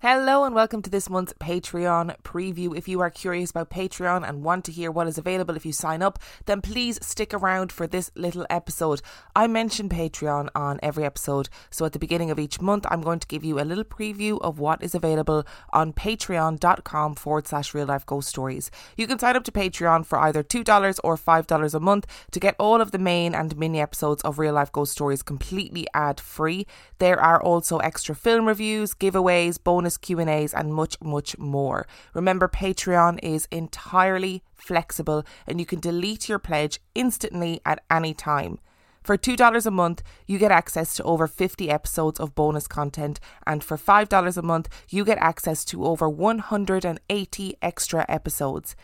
Hello and welcome to this month's Patreon preview. If you are curious about Patreon and want to hear what is available if you sign up, then please stick around for this little episode. I mention Patreon on every episode, so at the beginning of each month, I'm going to give you a little preview of what is available on patreon.com forward slash real life ghost stories. You can sign up to Patreon for either $2 or $5 a month to get all of the main and mini episodes of real life ghost stories completely ad free. There are also extra film reviews, giveaways, bonus bonus Q&As and much much more. Remember Patreon is entirely flexible and you can delete your pledge instantly at any time. For $2 a month, you get access to over 50 episodes of bonus content, and for $5 a month, you get access to over 180 extra episodes.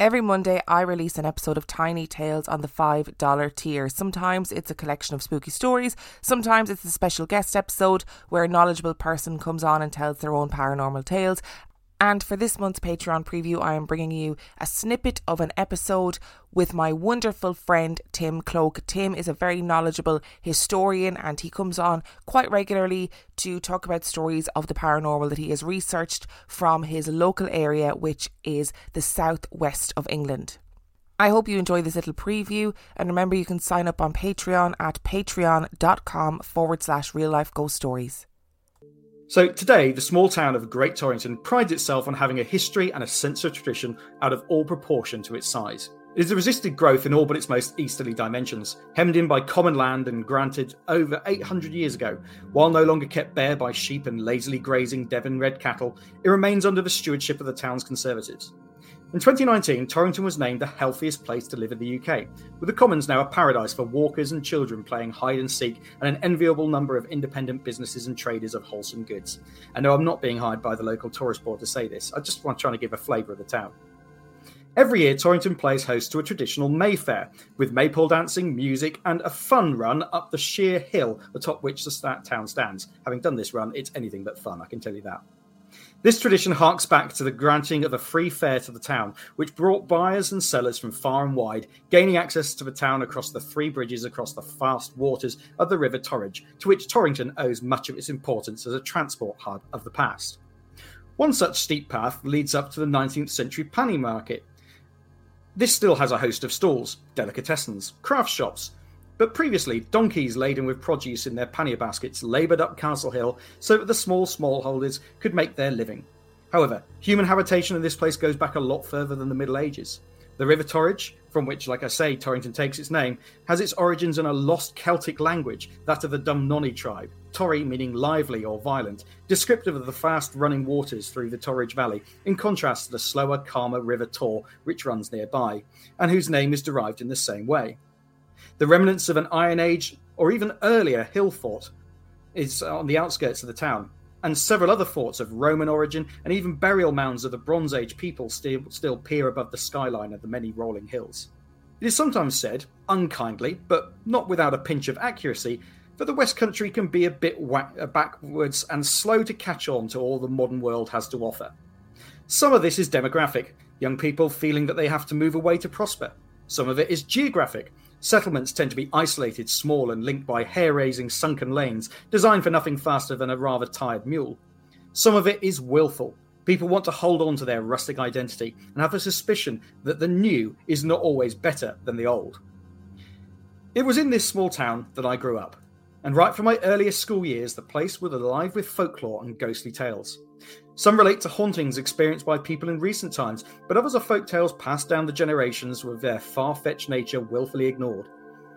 Every Monday, I release an episode of Tiny Tales on the $5 tier. Sometimes it's a collection of spooky stories, sometimes it's a special guest episode where a knowledgeable person comes on and tells their own paranormal tales, and for this month's Patreon preview, I am bringing you a snippet of an episode with my wonderful friend Tim Cloak. Tim is a very knowledgeable historian and he comes on quite regularly to talk about stories of the paranormal that he has researched from his local area, which is the southwest of England. I hope you enjoy this little preview and remember you can sign up on Patreon at patreon.com forward slash real life ghost stories. So today, the small town of Great Torrington prides itself on having a history and a sense of tradition out of all proportion to its size. It has resisted growth in all but its most easterly dimensions, hemmed in by common land and granted over 800 years ago. While no longer kept bare by sheep and lazily grazing Devon red cattle, it remains under the stewardship of the town's conservators. In 2019, Torrington was named the healthiest place to live in the UK, with the Commons now a paradise for walkers and children playing hide and seek, and an enviable number of independent businesses and traders of wholesome goods. And no, I'm not being hired by the local tourist board to say this, I just want to try to give a flavour of the town. Every year, Torrington plays host to a traditional Mayfair, with maypole dancing, music, and a fun run up the sheer hill atop which the town stands. Having done this run, it's anything but fun, I can tell you that. This tradition harks back to the granting of a free fair to the town, which brought buyers and sellers from far and wide, gaining access to the town across the three bridges across the fast waters of the River Torridge, to which Torrington owes much of its importance as a transport hub of the past. One such steep path leads up to the 19th century pannier market. This still has a host of stalls, delicatessens, craft shops, but previously, donkeys laden with produce in their pannier baskets laboured up Castle Hill so that the small smallholders could make their living. However, human habitation in this place goes back a lot further than the Middle Ages. The River Torridge, from which, like I say, Torrington takes its name, has its origins in a lost Celtic language, that of the Dumnonii tribe. Torri meaning lively or violent, descriptive of the fast running waters through the Torridge Valley, in contrast to the slower, calmer River Taw, which runs nearby, and whose name is derived in the same way. The remnants of an Iron Age or even earlier hill fort is on the outskirts of the town, and several other forts of Roman origin and even burial mounds of the Bronze Age people still, still peer above the skyline of the many rolling hills. It is sometimes said, unkindly, but not without a pinch of accuracy, that the West Country can be a bit uh, backwards and slow to catch on to all the modern world has to offer. Some of this is demographic, young people feeling that they have to move away to prosper. Some of it is geographic, Settlements tend to be isolated, small, and linked by hair raising sunken lanes, designed for nothing faster than a rather tired mule. Some of it is willful. People want to hold on to their rustic identity and have a suspicion that the new is not always better than the old. It was in this small town that I grew up, and right from my earliest school years, the place was alive with folklore and ghostly tales. Some relate to hauntings experienced by people in recent times, but others are folk tales passed down the generations with their far fetched nature willfully ignored.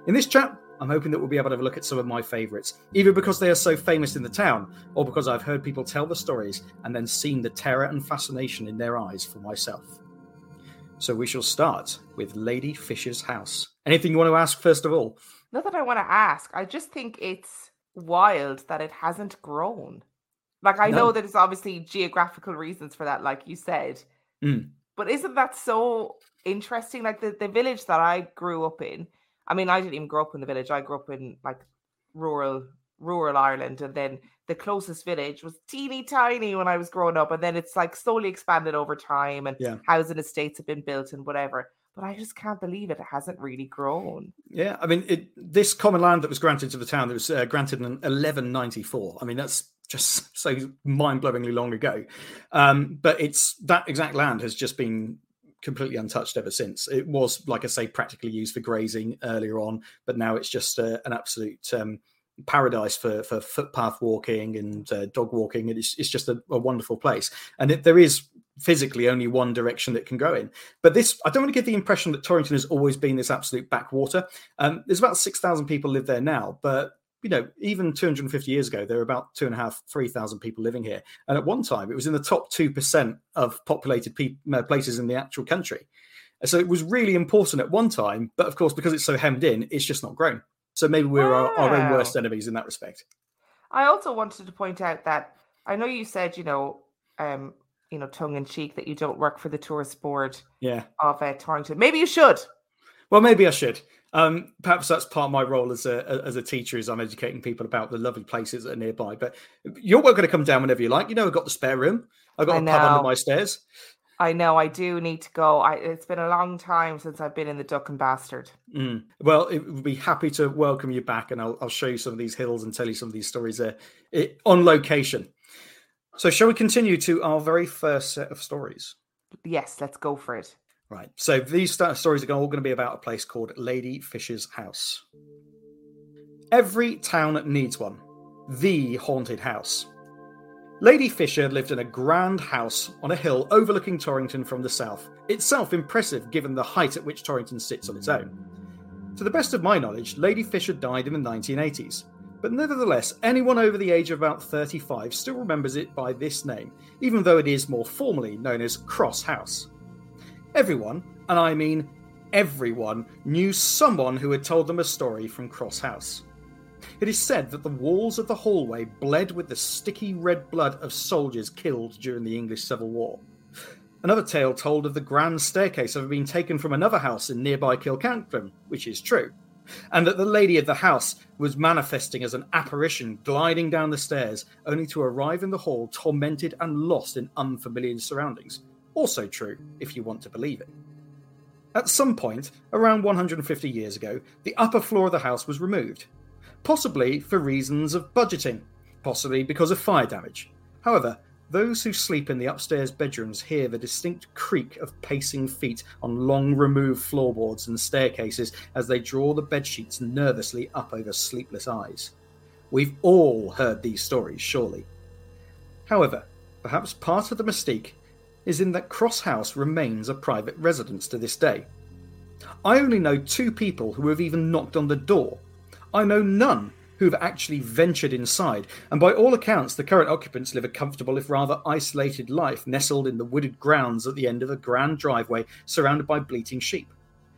In this chat, I'm hoping that we'll be able to have a look at some of my favourites, either because they are so famous in the town, or because I've heard people tell the stories and then seen the terror and fascination in their eyes for myself. So we shall start with Lady Fisher's house. Anything you want to ask first of all? Not that I want to ask. I just think it's wild that it hasn't grown. Like I No. know that it's obviously geographical reasons for that, like you said. Mm. But isn't that so interesting? Like the, the village that I grew up in, I mean, I didn't even grow up in the village. I grew up in like rural rural Ireland, and then the closest village was teeny tiny when I was growing up, and then it's like slowly expanded over time, and Yeah. housing estates have been built and whatever. But I just can't believe it hasn't really grown. Yeah, I mean, it, this common land that was granted to the town that was uh, granted in 1194. I mean, that's just so mind-blowingly long ago. Um, but it's that exact land has just been completely untouched ever since. It was, like I say, practically used for grazing earlier on, but now it's just uh, an absolute um, paradise for for footpath walking and uh, dog walking. It's, it's just a, a wonderful place. And it, there is physically only one direction that can go in. But this, I don't want to give the impression that Torrington has always been this absolute backwater. Um, there's about 6,000 people live there now, but you know, even 250 years ago, there were about two and a half, 3,000 people living here. And at one time, it was in the top 2% of populated pe- uh, places in the actual country. So it was really important at one time. But of course, because it's so hemmed in, it's just not grown. So maybe we're our, our own worst enemies in that respect. I also wanted to point out that I know you said, you know, um, you know, tongue in cheek that you don't work for the tourist board Yeah. of uh, Torrington. Maybe you should. Well, maybe I should. Um, perhaps that's part of my role as a as a teacher is I'm educating people about the lovely places that are nearby. But you're welcome to come down whenever you like. You know, I've got the spare room. I've got I a pub under my stairs. I know I do need to go. I, it's been a long time since I've been in the Duck and Bastard. Mm. Well, it would be happy to welcome you back, and I'll, I'll show you some of these hills and tell you some of these stories there it, on location. So, shall we continue to our very first set of stories? Yes, let's go for it. Right. So these sto- stories are all going to be about a place called Lady Fisher's House. Every town needs one. The haunted house. Lady Fisher lived in a grand house on a hill overlooking Torrington from the south, itself impressive given the height at which Torrington sits on its own. To the best of my knowledge, Lady Fisher died in the 1980s, but nevertheless, anyone over the age of about 35 still remembers it by this name, even though it is more formally known as Cross House. Everyone, and I mean everyone, knew someone who had told them a story from Cross House. It is said that the walls of the hallway bled with the sticky red blood of soldiers killed during the English Civil War. Another tale told of the grand staircase having been taken from another house in nearby Kilkhampton, which is true, and that the lady of the house was manifesting as an apparition gliding down the stairs, only to arrive in the hall tormented and lost in unfamiliar surroundings. Also true, if you want to believe it. At some point, around 150 years ago, the upper floor of the house was removed, possibly for reasons of budgeting, possibly because of fire damage. However, those who sleep in the upstairs bedrooms hear the distinct creak of pacing feet on long removed floorboards and staircases as they draw the bedsheets nervously up over sleepless eyes. We've all heard these stories, surely. However, perhaps part of the mystique is in that Cross House remains a private residence to this day. I only know two people who have even knocked on the door. I know none who have actually ventured inside, and by all accounts, the current occupants live a comfortable, if rather isolated life, nestled in the wooded grounds at the end of a grand driveway surrounded by bleating sheep.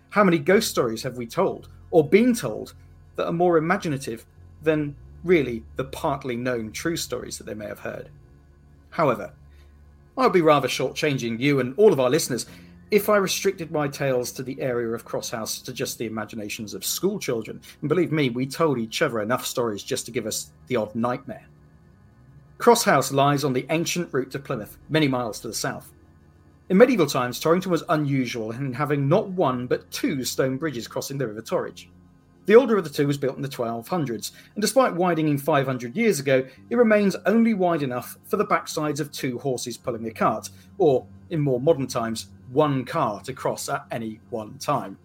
How many ghost stories have we told, or been told, that are more imaginative than really the partly known true stories that they may have heard? However, I'd be rather shortchanging you and all of our listeners if I restricted my tales to the area of Crosshouse to just the imaginations of school children. And believe me, we told each other enough stories just to give us the odd nightmare. Crosshouse lies on the ancient route to Plymouth, many miles to the south. In medieval times, Torrington was unusual in having not one but two stone bridges crossing the River Torridge. The older of the two was built in the 1200s, and despite widening 500 years ago, it remains only wide enough for the backsides of two horses pulling a cart, or, in more modern times, one car to cross at any one time.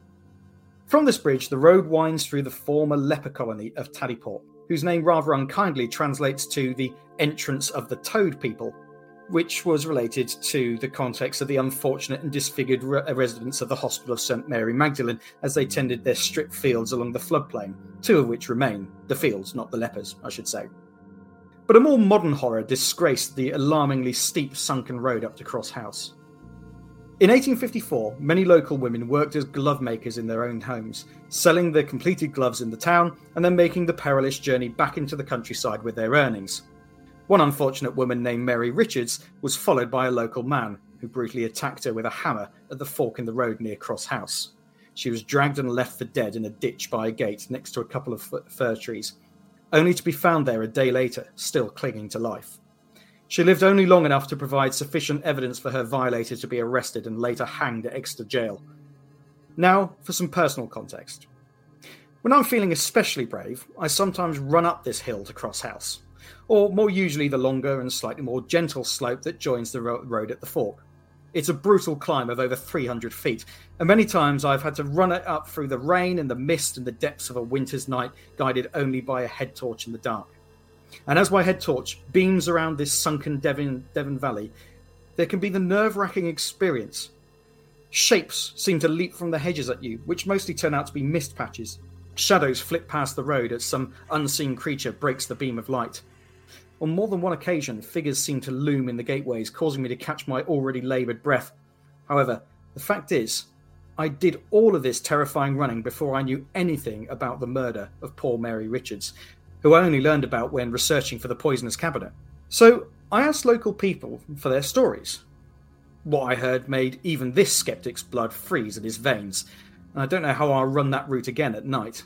From this bridge, the road winds through the former leper colony of Taddiport, whose name rather unkindly translates to the entrance of the Toad people, which was related to the context of the unfortunate and disfigured re- uh, residents of the Hospital of St Mary Magdalene as they tended their stripped fields along the floodplain, two of which remain, the fields, not the lepers, I should say. But a more modern horror disgraced the alarmingly steep sunken road up to Cross House. In 1854, many local women worked as glove makers in their own homes, selling the completed gloves in the town and then making the perilous journey back into the countryside with their earnings. One unfortunate woman named Mary Richards was followed by a local man who brutally attacked her with a hammer at the fork in the road near Cross House. She was dragged and left for dead in a ditch by a gate next to a couple of fir trees, only to be found there a day later, still clinging to life. She lived only long enough to provide sufficient evidence for her violator to be arrested and later hanged at Exeter Jail. Now, for some personal context. When I'm feeling especially brave, I sometimes run up this hill to Cross House, or more usually the longer and slightly more gentle slope that joins the road at the fork. It's a brutal climb of over 300 feet, and many times I've had to run it up through the rain and the mist and the depths of a winter's night, guided only by a head torch in the dark. And as my head torch beams around this sunken Devon, Devon Valley, there can be the nerve wracking experience. Shapes seem to leap from the hedges at you, which mostly turn out to be mist patches. Shadows flit past the road as some unseen creature breaks the beam of light. On more than one occasion, figures seemed to loom in the gateways, causing me to catch my already laboured breath. However, the fact is, I did all of this terrifying running before I knew anything about the murder of poor Mary Richards, who I only learned about when researching for the Poisonous Cabinet. So I asked local people for their stories. What I heard made even this skeptic's blood freeze in his veins, and I don't know how I'll run that route again at night.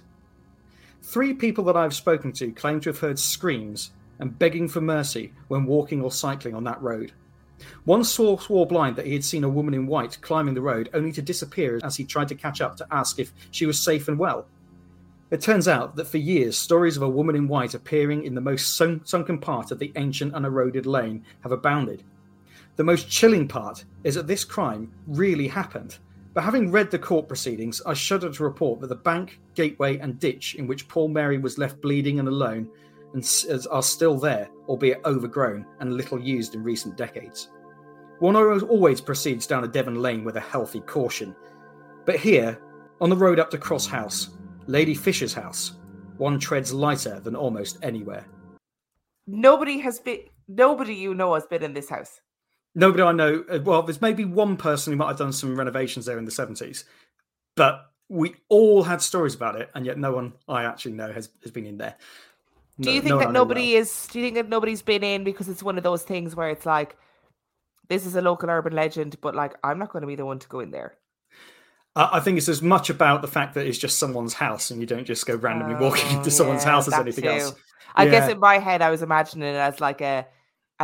Three people that I've spoken to claim to have heard screams and begging for mercy when walking or cycling on that road. One swore, swore blind that he had seen a woman in white climbing the road only to disappear as he tried to catch up to ask if she was safe and well. It turns out that for years, stories of a woman in white appearing in the most sunken part of the ancient and eroded lane have abounded. The most chilling part is that this crime really happened. But having read the court proceedings, I shudder to report that the bank, gateway, and ditch in which poor Mary was left bleeding and alone and are still there, albeit overgrown and little used in recent decades. One always proceeds down a Devon lane with a healthy caution. But here, on the road up to Cross House, Lady Fisher's house. One treads lighter than almost anywhere. Nobody has been. Nobody you know has been in this house. Nobody I know. Uh, well, there's maybe one person who might have done some renovations there in the 70s, but we all had stories about it, and yet no one I actually know has, has been in there. Do you think no that nobody well. is? Do you think that nobody's been in because it's one of those things where it's like, this is a local urban legend, but like I'm not going to be the one to go in there. I think it's as much about the fact that it's just someone's house and you don't just go randomly walking into oh, someone's yeah, house as anything too. else. I yeah. guess in my head I was imagining it as like a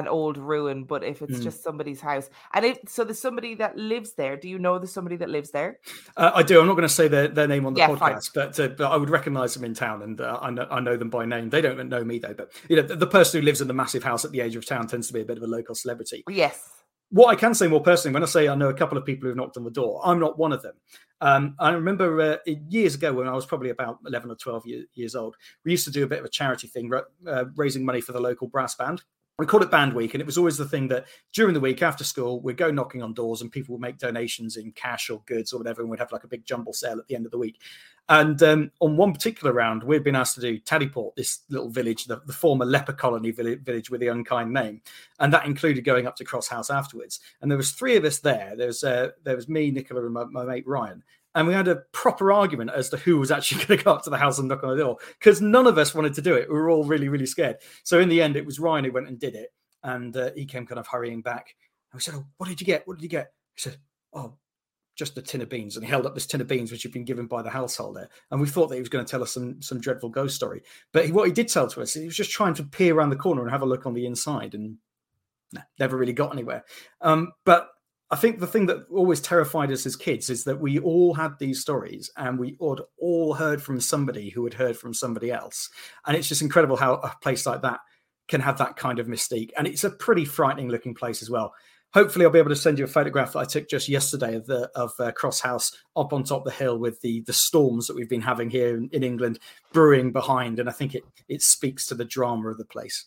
an old ruin, but if it's mm. just somebody's house, and if so, there's somebody that lives there. Do you know there's somebody that lives there? Uh, I do. I'm not going to say their, their name on the yeah, podcast, but uh, but I would recognise them in town, and uh, I know I know them by name. They don't know me though, but you know the, the, person who lives in the massive house at the edge of town tends to be a bit of a local celebrity. Yes. What I can say more personally, when I say I know a couple of people who've knocked on the door, I'm not one of them. Um, I remember uh, years ago when I was probably about 11 or 12 year, years old, we used to do a bit of a charity thing, uh, raising money for the local brass band we call it band week and it was always the thing that during the week after school we'd go knocking on doors and people would make donations in cash or goods or whatever and we'd have like a big jumble sale at the end of the week and um, on one particular round we'd been asked to do Taddiport this little village the, the former leper colony village, village, with the unkind name and that included going up to cross house afterwards and there was three of us there there was uh, there was me nicola and my, my mate ryan and we had a proper argument as to who was actually going to go up to the house and knock on the door because none of us wanted to do it. We were all really, really scared. So in the end, it was Ryan who went and did it, and uh, he came kind of hurrying back. And we said, "Oh, what did you get? What did you get?" He said, "Oh." Just a tin of beans, and he held up this tin of beans, which had been given by the householder. And we thought that he was going to tell us some some dreadful ghost story. But he, what he did tell to us, he was just trying to peer around the corner and have a look on the inside, and nah, never really got anywhere. Um, but I think the thing that always terrified us as kids is that we all had these stories and we had all heard from somebody who had heard from somebody else. And it's just incredible how a place like that can have that kind of mystique. And it's a pretty frightening looking place as well. Hopefully, I'll be able to send you a photograph that I took just yesterday of the of uh, Cross House up on top of the hill with the the storms that we've been having here in, in England brewing behind, and I think it it speaks to the drama of the place.